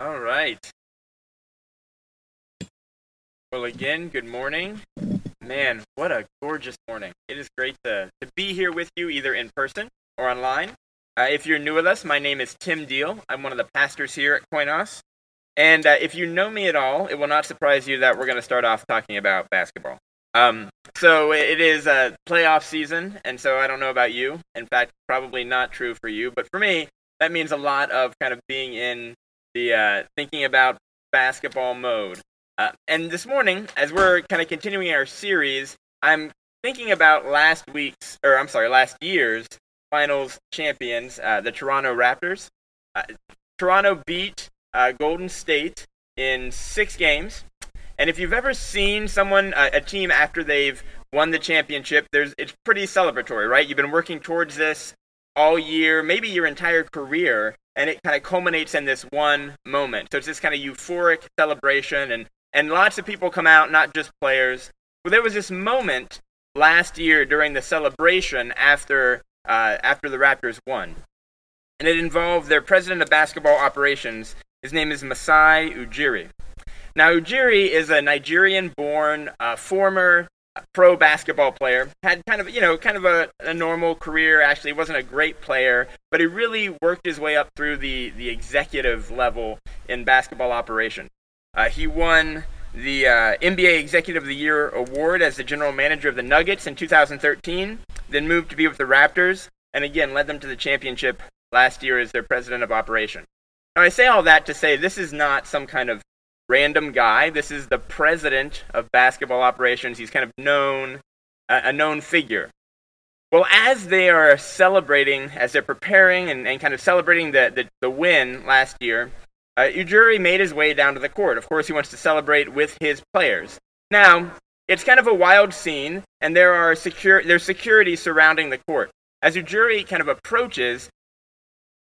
All right. Well, again, good morning. Man, what a gorgeous morning. It is great to, to be here with you either in person or online. Uh, if you're new with us, my name is Tim Deal. I'm one of the pastors here at Koinos. And uh, if you know me at all, it will not surprise you that we're going to start off talking about basketball. Um, so it is a playoff season, and so I don't know about you. In fact, probably not true for you, but for me, that means a lot of kind of being in the uh, thinking about basketball mode. Uh, and this morning, as we're kind of continuing our series, I'm thinking about last week's, or I'm sorry, last year's finals champions, uh, the Toronto Raptors. Uh, Toronto beat uh, Golden State in six games. And if you've ever seen someone, a team after they've won the championship, there's it's pretty celebratory, right? You've been working towards this all year, maybe your entire career, and it kind of culminates in this one moment. So it's this kind of euphoric celebration, and and lots of people come out, not just players. Well, there was this moment last year during the celebration after uh, after the Raptors won, and it involved their president of basketball operations. His name is Masai Ujiri. Now, Ujiri is a Nigerian-born uh, former pro basketball player. Had kind of, you know, kind of a, a normal career. Actually, wasn't a great player, but he really worked his way up through the the executive level in basketball operation. Uh, he won the uh, NBA Executive of the Year award as the general manager of the Nuggets in 2013. Then moved to be with the Raptors, and again led them to the championship last year as their president of operation. Now, I say all that to say this is not some kind of random guy. This is the president of basketball operations. He's kind of known, a known figure. Well, as they are celebrating, as they're preparing and, and kind of celebrating the, the, the win last year, uh, Ujiri made his way down to the court. Of course, he wants to celebrate with his players. Now, it's kind of a wild scene, and there are secure, there's security surrounding the court. As Ujiri kind of approaches,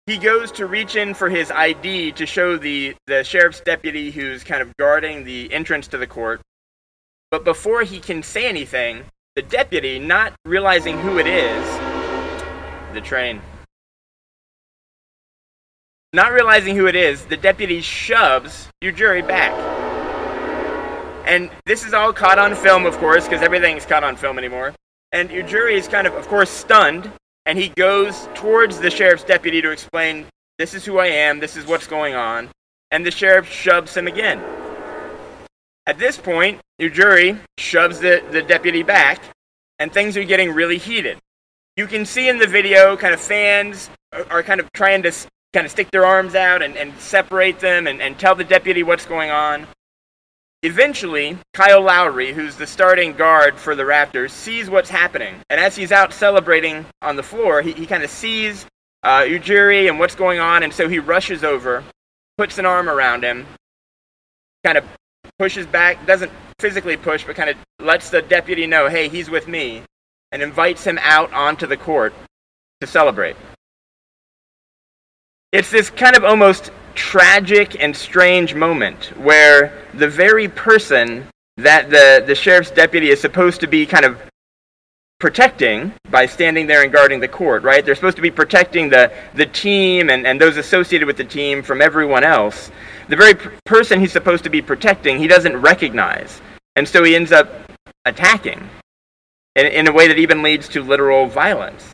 he goes to reach in for his ID to show the, the sheriff's deputy who's kind of guarding the entrance to the court. But before he can say anything, the deputy, not realizing who it is, the train. Not realizing who it is, the deputy shoves Ujiri back. And this is all caught on film, of course, because everything's caught on film anymore. And Ujiri is kind of, of course, stunned and he goes towards the sheriff's deputy to explain, This is who I am, this is what's going on. And the sheriff shoves him again. At this point, Ujiri shoves the, the deputy back, and things are getting really heated. You can see in the video, kind of fans are, are kind of trying to kind of stick their arms out and, and separate them and, and tell the deputy what's going on. Eventually, Kyle Lowry, who's the starting guard for the Raptors, sees what's happening. And as he's out celebrating on the floor, he, he kind of sees uh, Ujiri and what's going on, and so he rushes over, puts an arm around him, kind of pushes back, doesn't physically push, but kind of lets the deputy know, hey, he's with me, and invites him out onto the court to celebrate. It's this kind of almost tragic and strange moment where the very person that the, the sheriff's deputy is supposed to be kind of protecting by standing there and guarding the court, right? They're supposed to be protecting the, the team and, and those associated with the team from everyone else. The very p- person he's supposed to be protecting, he doesn't recognize. And so he ends up attacking in, in a way that even leads to literal violence.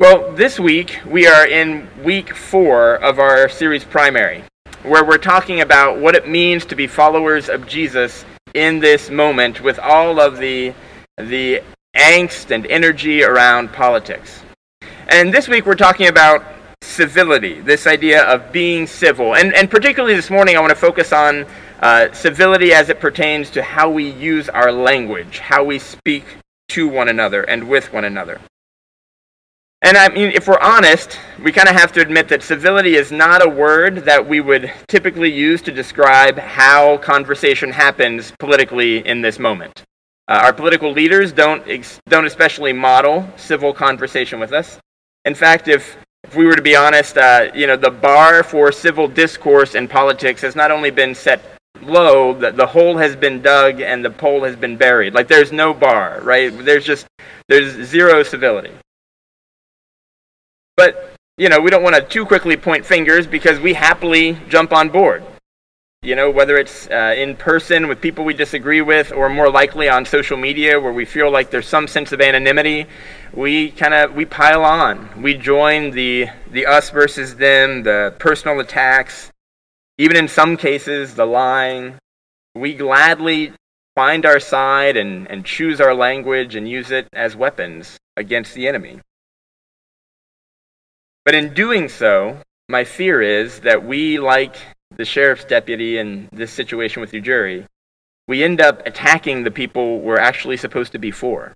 Well, this week we are in week four of our series Primary, where we're talking about what it means to be followers of Jesus in this moment with all of the, the angst and energy around politics. And this week we're talking about civility, this idea of being civil. And, and particularly this morning, I want to focus on uh, civility as it pertains to how we use our language, how we speak to one another and with one another. And I mean, if we're honest, we kind of have to admit that civility is not a word that we would typically use to describe how conversation happens politically in this moment. Uh, our political leaders don't, ex- don't especially model civil conversation with us. In fact, if, if we were to be honest, uh, you know, the bar for civil discourse in politics has not only been set low, the, the hole has been dug and the pole has been buried. Like there's no bar, right? There's just, there's zero civility. But you know, we don't want to too quickly point fingers because we happily jump on board. You know, whether it's uh, in person with people we disagree with, or more likely on social media where we feel like there's some sense of anonymity, we kind of we pile on. We join the the us versus them, the personal attacks, even in some cases the lying. We gladly find our side and, and choose our language and use it as weapons against the enemy. But in doing so, my fear is that we, like the sheriff's deputy in this situation with Ujiri, we end up attacking the people we're actually supposed to be for.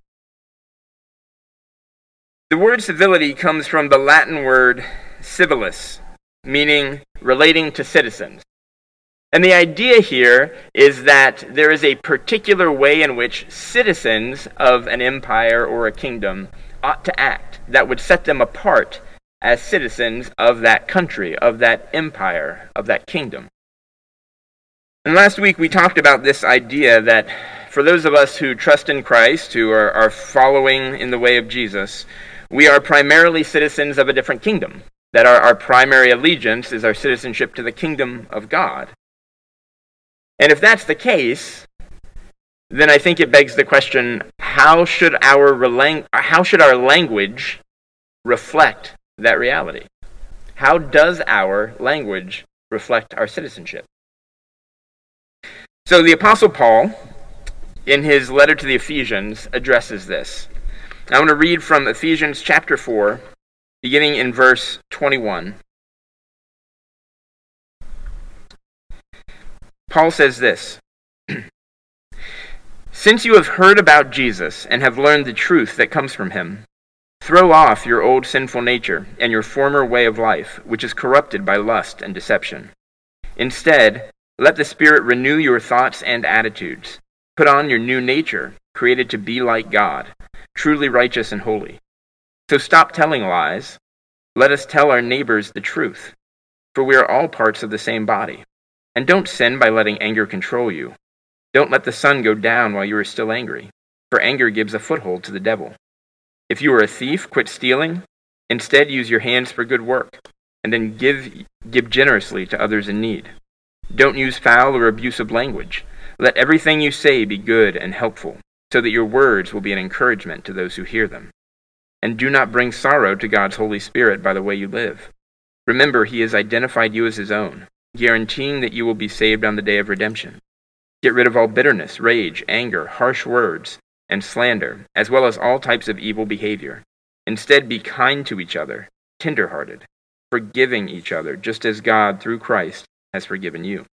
The word civility comes from the Latin word civilis, meaning relating to citizens. And the idea here is that there is a particular way in which citizens of an empire or a kingdom ought to act that would set them apart as citizens of that country, of that empire, of that kingdom. And last week we talked about this idea that for those of us who trust in Christ, who are, are following in the way of Jesus, we are primarily citizens of a different kingdom. That our, our primary allegiance is our citizenship to the kingdom of God. And if that's the case, then I think it begs the question how should our, how should our language reflect that reality? How does our language reflect our citizenship? So the Apostle Paul, in his letter to the Ephesians, addresses this. I want to read from Ephesians chapter 4, beginning in verse 21. Paul says this Since you have heard about Jesus and have learned the truth that comes from him, Throw off your old sinful nature and your former way of life, which is corrupted by lust and deception. Instead, let the Spirit renew your thoughts and attitudes. Put on your new nature, created to be like God, truly righteous and holy. So stop telling lies. Let us tell our neighbors the truth, for we are all parts of the same body. And don't sin by letting anger control you. Don't let the sun go down while you are still angry, for anger gives a foothold to the devil. If you are a thief, quit stealing. Instead, use your hands for good work, and then give, give generously to others in need. Don't use foul or abusive language. Let everything you say be good and helpful, so that your words will be an encouragement to those who hear them. And do not bring sorrow to God's Holy Spirit by the way you live. Remember, He has identified you as His own, guaranteeing that you will be saved on the day of redemption. Get rid of all bitterness, rage, anger, harsh words and slander, as well as all types of evil behavior. Instead, be kind to each other, tender-hearted, forgiving each other, just as God, through Christ, has forgiven you.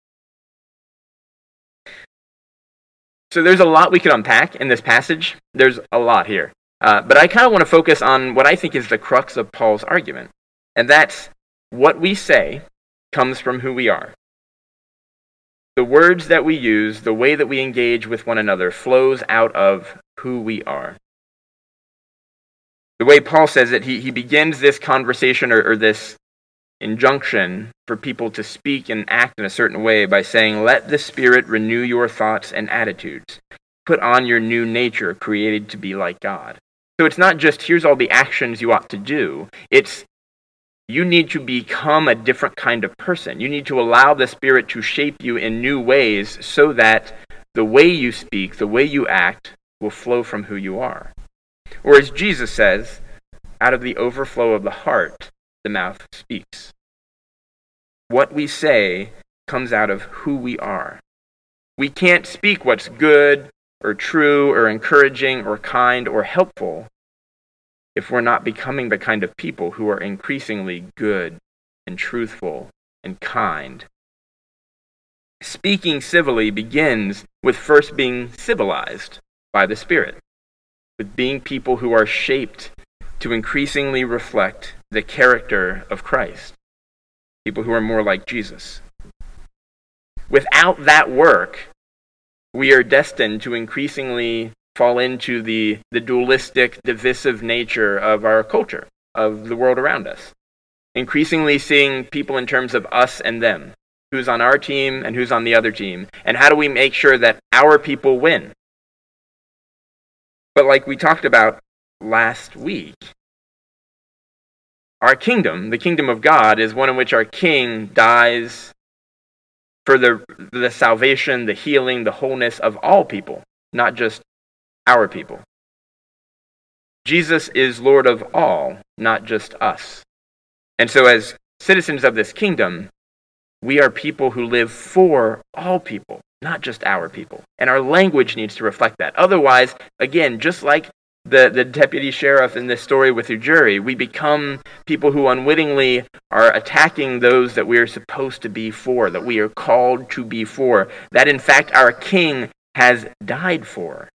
So there's a lot we could unpack in this passage. There's a lot here. Uh, but I kind of want to focus on what I think is the crux of Paul's argument, and that's what we say comes from who we are. The words that we use, the way that we engage with one another, flows out of who we are. The way Paul says it, he, he begins this conversation or, or this injunction for people to speak and act in a certain way by saying, Let the Spirit renew your thoughts and attitudes. Put on your new nature, created to be like God. So it's not just here's all the actions you ought to do, it's you need to become a different kind of person. You need to allow the Spirit to shape you in new ways so that the way you speak, the way you act, will flow from who you are. Or as Jesus says, out of the overflow of the heart, the mouth speaks. What we say comes out of who we are. We can't speak what's good or true or encouraging or kind or helpful if we're not becoming the kind of people who are increasingly good and truthful and kind. Speaking civilly begins with first being civilized by the Spirit, with being people who are shaped to increasingly reflect the character of Christ, people who are more like Jesus. Without that work, we are destined to increasingly fall into the, the dualistic, divisive nature of our culture, of the world around us. Increasingly seeing people in terms of us and them, who's on our team and who's on the other team, and how do we make sure that our people win. But like we talked about last week, our kingdom, the kingdom of God, is one in which our king dies for the, the salvation, the healing, the wholeness of all people, not just our people. Jesus is Lord of all, not just us. And so, as citizens of this kingdom, we are people who live for all people, not just our people. And our language needs to reflect that. Otherwise, again, just like the, the deputy sheriff in this story with Ujiri, we become people who unwittingly are attacking those that we are supposed to be for, that we are called to be for, that in fact our king has died for.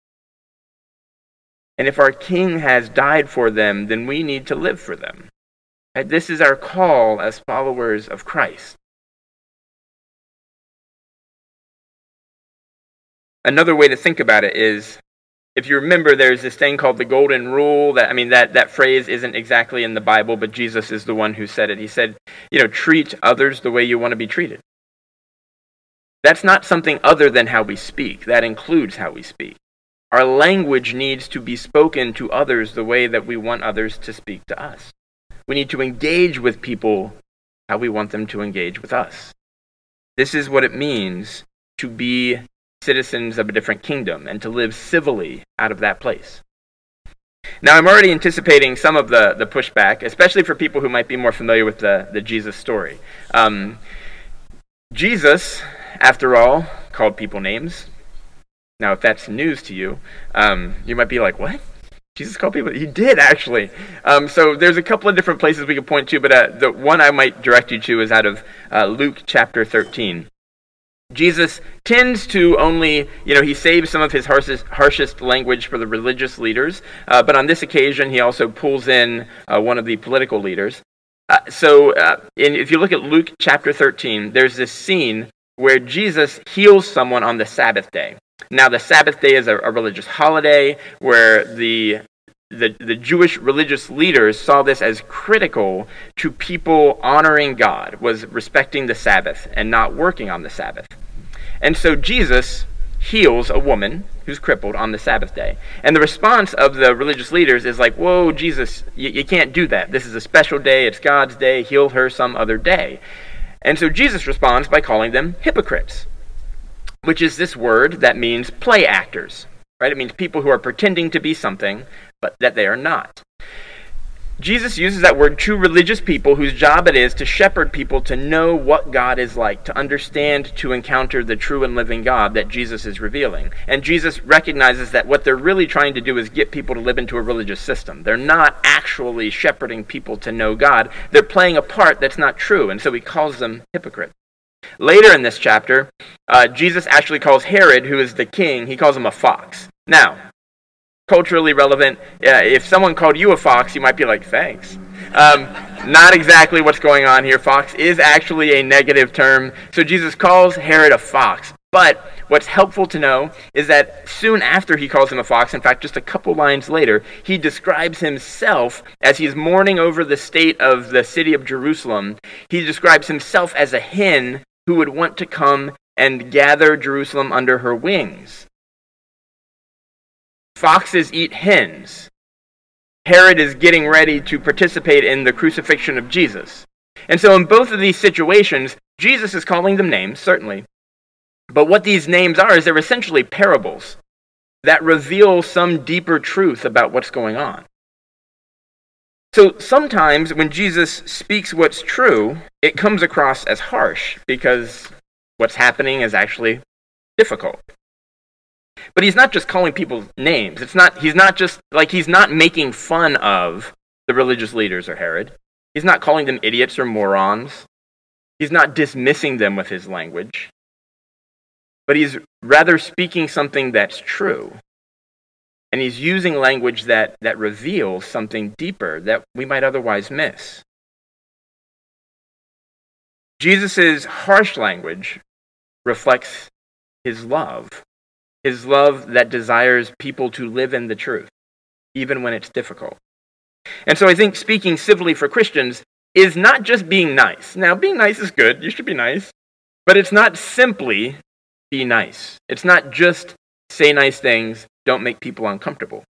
And if our king has died for them, then we need to live for them. This is our call as followers of Christ. Another way to think about it is if you remember there's this thing called the golden rule that I mean that that phrase isn't exactly in the Bible but Jesus is the one who said it. He said, you know, treat others the way you want to be treated. That's not something other than how we speak. That includes how we speak. Our language needs to be spoken to others the way that we want others to speak to us. We need to engage with people how we want them to engage with us. This is what it means to be citizens of a different kingdom and to live civilly out of that place. Now, I'm already anticipating some of the, the pushback, especially for people who might be more familiar with the, the Jesus story. Um, Jesus, after all, called people names. Now, if that's news to you, um, you might be like, what? Jesus called people? He did, actually. Um, so there's a couple of different places we could point to, but uh, the one I might direct you to is out of uh, Luke chapter 13. Jesus tends to only, you know, he saves some of his harshest, harshest language for the religious leaders, uh, but on this occasion he also pulls in uh, one of the political leaders. Uh, so uh, in, if you look at Luke chapter 13, there's this scene where Jesus heals someone on the Sabbath day. Now, the Sabbath day is a, a religious holiday where the the, the Jewish religious leaders saw this as critical to people honoring God, was respecting the Sabbath and not working on the Sabbath. And so Jesus heals a woman who's crippled on the Sabbath day. And the response of the religious leaders is like, Whoa, Jesus, you, you can't do that. This is a special day. It's God's day. Heal her some other day. And so Jesus responds by calling them hypocrites which is this word that means play actors, right? It means people who are pretending to be something, but that they are not. Jesus uses that word to religious people whose job it is to shepherd people to know what God is like, to understand, to encounter the true and living God that Jesus is revealing. And Jesus recognizes that what they're really trying to do is get people to live into a religious system. They're not actually shepherding people to know God, they're playing a part that's not true, and so he calls them hypocrites. Later in this chapter, uh, Jesus actually calls Herod, who is the king, he calls him a fox. Now, culturally relevant, if someone called you a fox, you might be like, thanks. Um, not exactly what's going on here. Fox is actually a negative term. So Jesus calls Herod a fox. But what's helpful to know is that soon after he calls him a fox, in fact, just a couple lines later, he describes himself as he's mourning over the state of the city of Jerusalem. He describes himself as a hen who would want to come and gather Jerusalem under her wings. Foxes eat hens. Herod is getting ready to participate in the crucifixion of Jesus. And so, in both of these situations, Jesus is calling them names, certainly. But what these names are is they're essentially parables that reveal some deeper truth about what's going on. So sometimes when Jesus speaks what's true, it comes across as harsh because what's happening is actually difficult. But he's not just calling people names. It's not he's not just like he's not making fun of the religious leaders or Herod. He's not calling them idiots or morons. He's not dismissing them with his language. But he's rather speaking something that's true. And he's using language that, that reveals something deeper that we might otherwise miss. Jesus' harsh language reflects his love, his love that desires people to live in the truth, even when it's difficult. And so I think speaking civilly for Christians is not just being nice. Now, being nice is good, you should be nice, but it's not simply be nice. It's not just say nice things don't make people uncomfortable.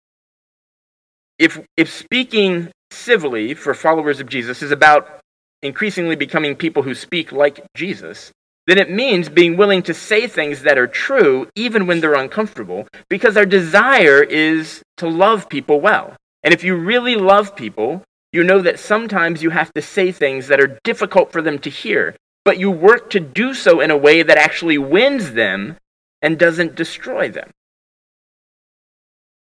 If, if speaking civilly for followers of Jesus is about increasingly becoming people who speak like Jesus, then it means being willing to say things that are true even when they're uncomfortable, because our desire is to love people well. And if you really love people, you know that sometimes you have to say things that are difficult for them to hear, but you work to do so in a way that actually wins them and doesn't destroy them.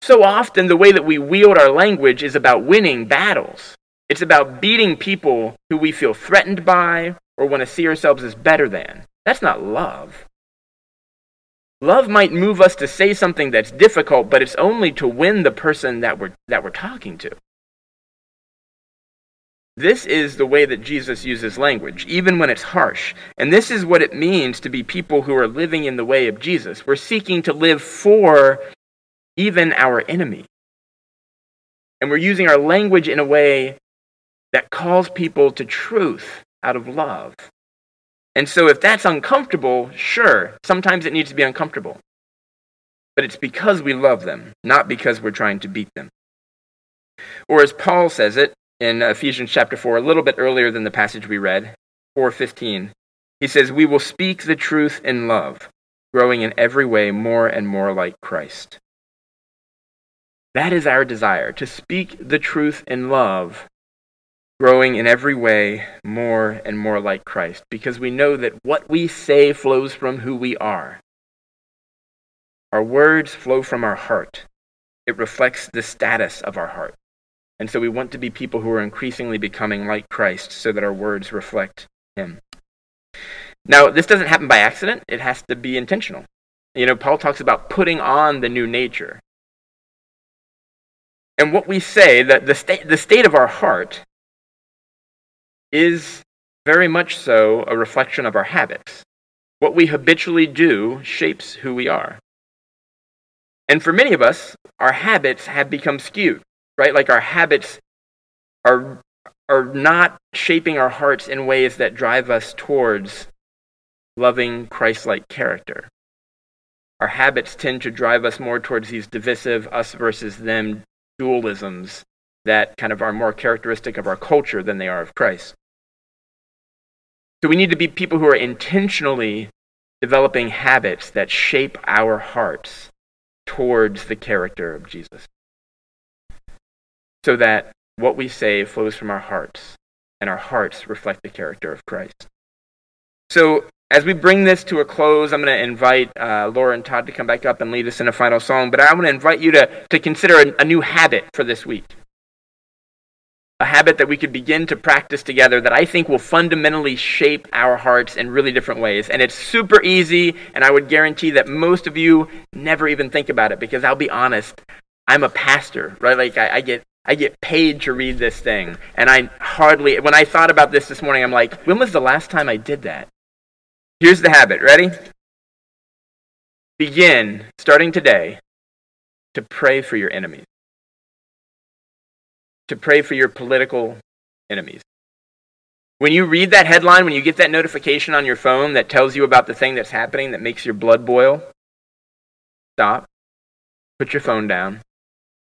So often, the way that we wield our language is about winning battles. It's about beating people who we feel threatened by or want to see ourselves as better than. That's not love. Love might move us to say something that's difficult, but it's only to win the person that we're, that we're talking to. This is the way that Jesus uses language, even when it's harsh. And this is what it means to be people who are living in the way of Jesus. We're seeking to live for even our enemy. And we're using our language in a way that calls people to truth out of love. And so, if that's uncomfortable, sure, sometimes it needs to be uncomfortable. But it's because we love them, not because we're trying to beat them. Or as Paul says it in Ephesians chapter 4, a little bit earlier than the passage we read, 4:15, he says, "We will speak the truth in love, growing in every way more and more like Christ." That is our desire, to speak the truth in love, growing in every way more and more like Christ, because we know that what we say flows from who we are. Our words flow from our heart. It reflects the status of our heart. And so we want to be people who are increasingly becoming like Christ so that our words reflect Him. Now, this doesn't happen by accident, it has to be intentional. You know, Paul talks about putting on the new nature. And what we say, that the, state, the state of our heart, is very much so a reflection of our habits. What we habitually do shapes who we are. And for many of us, our habits have become skewed, right? Like our habits are, are not shaping our hearts in ways that drive us towards loving Christ like character. Our habits tend to drive us more towards these divisive us versus them dualisms that kind of are more characteristic of our culture than they are of Christ. So we need to be people who are intentionally developing habits that shape our hearts towards the character of Jesus. So that what we say flows from our hearts, and our hearts reflect the character of Christ. So as we bring this to a close, I'm going to invite uh, Laura and Todd to come back up and lead us in a final song. But I want to invite you to, to consider a, a new habit for this week. A habit that we could begin to practice together that I think will fundamentally shape our hearts in really different ways. And it's super easy, and I would guarantee that most of you never even think about it because I'll be honest, I'm a pastor, right? Like I, I get I get paid to read this thing. And I hardly, when I thought about this this morning, I'm like, when was the last time I did that? Here's the habit. Ready? Begin, starting today, to pray for your enemies, to pray for your political enemies. When you read that headline, when you get that notification on your phone that tells you about the thing that's happening that makes your blood boil, stop, put your phone down,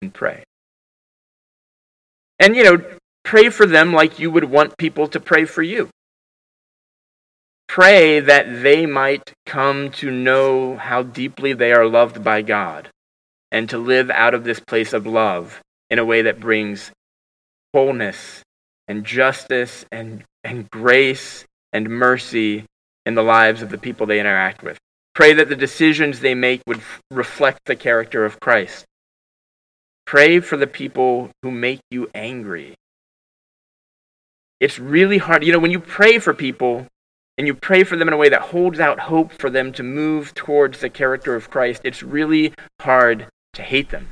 and pray. And, you know, pray for them like you would want people to pray for you. Pray that they might come to know how deeply they are loved by God and to live out of this place of love in a way that brings wholeness and justice and, and grace and mercy in the lives of the people they interact with. Pray that the decisions they make would f- reflect the character of Christ. Pray for the people who make you angry. It's really hard. You know, when you pray for people, and you pray for them in a way that holds out hope for them to move towards the character of Christ, it's really hard to hate them.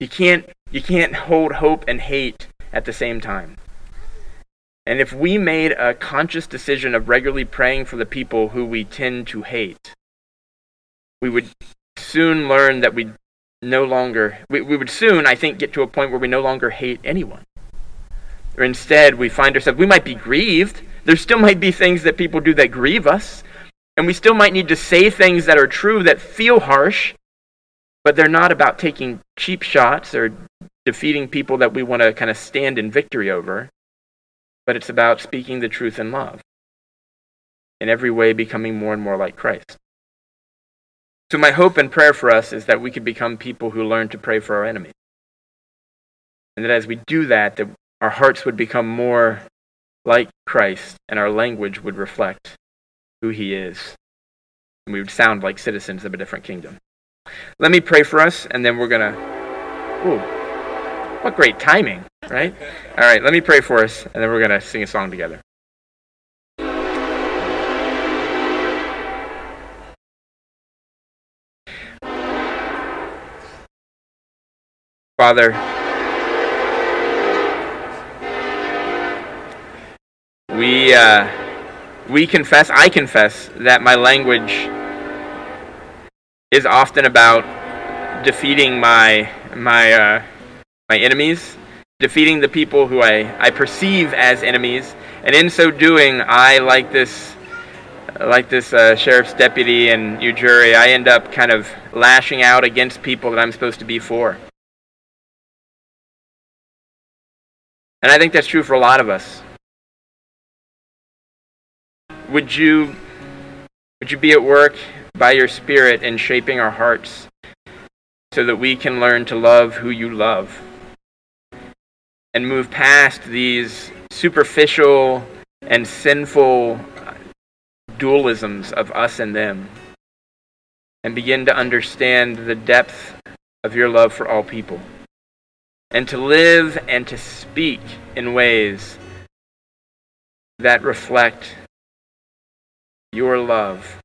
You can't, you can't hold hope and hate at the same time. And if we made a conscious decision of regularly praying for the people who we tend to hate, we would soon learn that we no longer, we, we would soon, I think, get to a point where we no longer hate anyone. Or instead, we find ourselves, we might be grieved there still might be things that people do that grieve us. And we still might need to say things that are true that feel harsh, but they're not about taking cheap shots or defeating people that we want to kind of stand in victory over, but it's about speaking the truth in love. In every way, becoming more and more like Christ. So, my hope and prayer for us is that we could become people who learn to pray for our enemies. And that as we do that, that our hearts would become more like Christ and our language would reflect who he is. And we would sound like citizens of a different kingdom. Let me pray for us, and then we're going to. Ooh, what great timing, right? All right, let me pray for us, and then we're going to sing a song together. Father, we, uh, we confess, I confess, that my language is often about defeating my, my, uh, my enemies, defeating the people who I, I perceive as enemies, and in so doing, I, like this, like this uh, sheriff's deputy and Ujiri, I end up kind of lashing out against people that I'm supposed to be for. And I think that's true for a lot of us. Would you would you be at work by your spirit in shaping our hearts so that we can learn to love who you love and move past these superficial and sinful dualisms of us and them and begin to understand the depth of your love for all people? and to live and to speak in ways that reflect your love,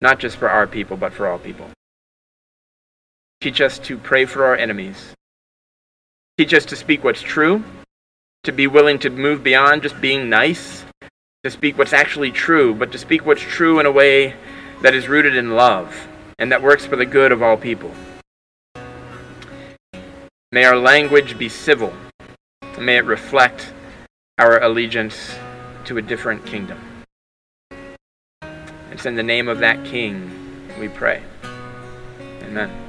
not just for our people, but for all people. Teach us to pray for our enemies. Teach us to speak what's true, to be willing to move beyond just being nice, to speak what's actually true, but to speak what's true in a way that is rooted in love and that works for the good of all people. May our language be civil. May it reflect our allegiance to a different kingdom. It's in the name of that King we pray. Amen.